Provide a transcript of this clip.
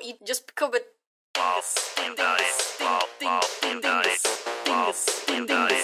You just become a dingus, dingus, dingus, dingus, dingus, dingus,